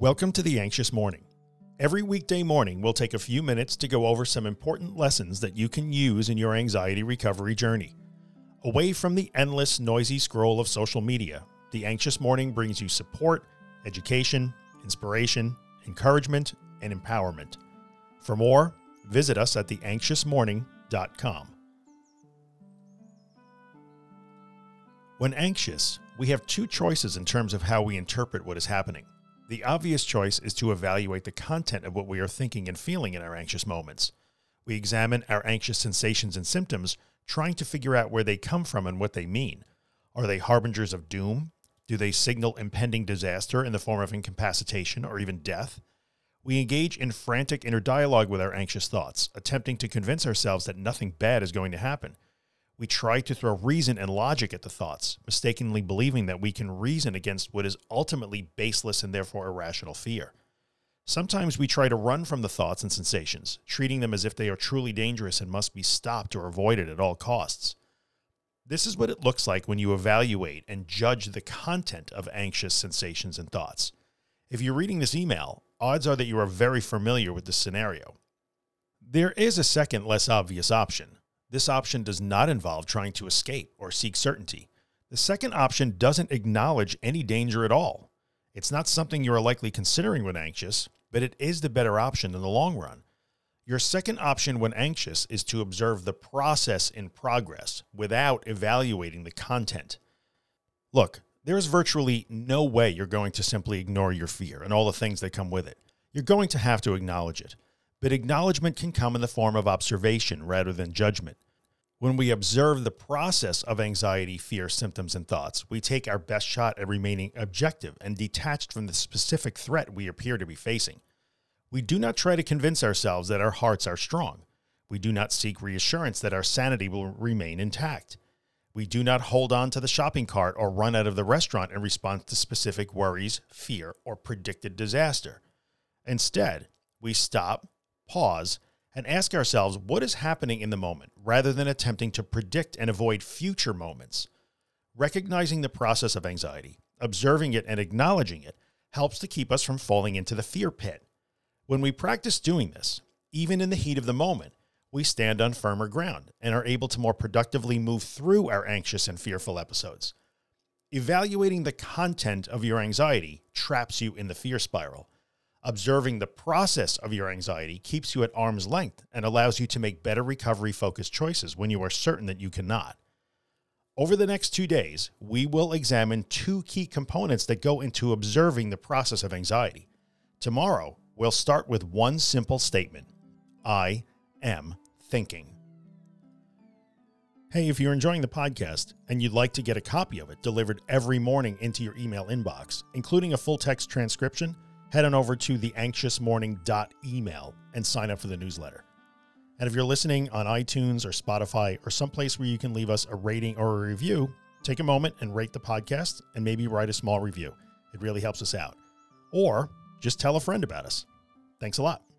Welcome to The Anxious Morning. Every weekday morning, we'll take a few minutes to go over some important lessons that you can use in your anxiety recovery journey. Away from the endless, noisy scroll of social media, The Anxious Morning brings you support, education, inspiration, encouragement, and empowerment. For more, visit us at theanxiousmorning.com. When anxious, we have two choices in terms of how we interpret what is happening. The obvious choice is to evaluate the content of what we are thinking and feeling in our anxious moments. We examine our anxious sensations and symptoms, trying to figure out where they come from and what they mean. Are they harbingers of doom? Do they signal impending disaster in the form of incapacitation or even death? We engage in frantic inner dialogue with our anxious thoughts, attempting to convince ourselves that nothing bad is going to happen. We try to throw reason and logic at the thoughts, mistakenly believing that we can reason against what is ultimately baseless and therefore irrational fear. Sometimes we try to run from the thoughts and sensations, treating them as if they are truly dangerous and must be stopped or avoided at all costs. This is what it looks like when you evaluate and judge the content of anxious sensations and thoughts. If you're reading this email, odds are that you are very familiar with this scenario. There is a second, less obvious option this option does not involve trying to escape or seek certainty. The second option doesn't acknowledge any danger at all. It's not something you are likely considering when anxious, but it is the better option in the long run. Your second option when anxious is to observe the process in progress without evaluating the content. Look, there is virtually no way you're going to simply ignore your fear and all the things that come with it. You're going to have to acknowledge it. But acknowledgement can come in the form of observation rather than judgment. When we observe the process of anxiety, fear, symptoms, and thoughts, we take our best shot at remaining objective and detached from the specific threat we appear to be facing. We do not try to convince ourselves that our hearts are strong. We do not seek reassurance that our sanity will remain intact. We do not hold on to the shopping cart or run out of the restaurant in response to specific worries, fear, or predicted disaster. Instead, we stop, pause, and ask ourselves what is happening in the moment rather than attempting to predict and avoid future moments. Recognizing the process of anxiety, observing it, and acknowledging it helps to keep us from falling into the fear pit. When we practice doing this, even in the heat of the moment, we stand on firmer ground and are able to more productively move through our anxious and fearful episodes. Evaluating the content of your anxiety traps you in the fear spiral Observing the process of your anxiety keeps you at arm's length and allows you to make better recovery focused choices when you are certain that you cannot. Over the next two days, we will examine two key components that go into observing the process of anxiety. Tomorrow, we'll start with one simple statement I am thinking. Hey, if you're enjoying the podcast and you'd like to get a copy of it delivered every morning into your email inbox, including a full text transcription, head on over to theanxiousmorning.email and sign up for the newsletter. And if you're listening on iTunes or Spotify or someplace where you can leave us a rating or a review, take a moment and rate the podcast and maybe write a small review. It really helps us out. Or just tell a friend about us. Thanks a lot.